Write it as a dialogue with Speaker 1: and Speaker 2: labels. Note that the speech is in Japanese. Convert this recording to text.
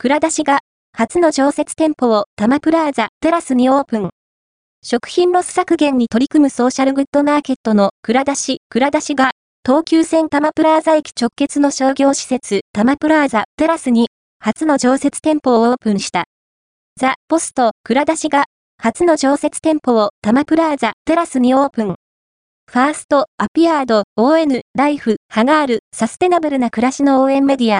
Speaker 1: 蔵出しが、初の常設店舗をタマプラーザテラスにオープン。食品ロス削減に取り組むソーシャルグッドマーケットの蔵出し、蔵出しが、東急線タマプラーザ駅直結の商業施設タマプラーザテラスに、初の常設店舗をオープンした。ザ・ポスト、蔵出しが、初の常設店舗をタマプラーザテラスにオープン。ファースト、アピアード、ON、ライフ、ハガール、サステナブルな暮らしの応援メディア、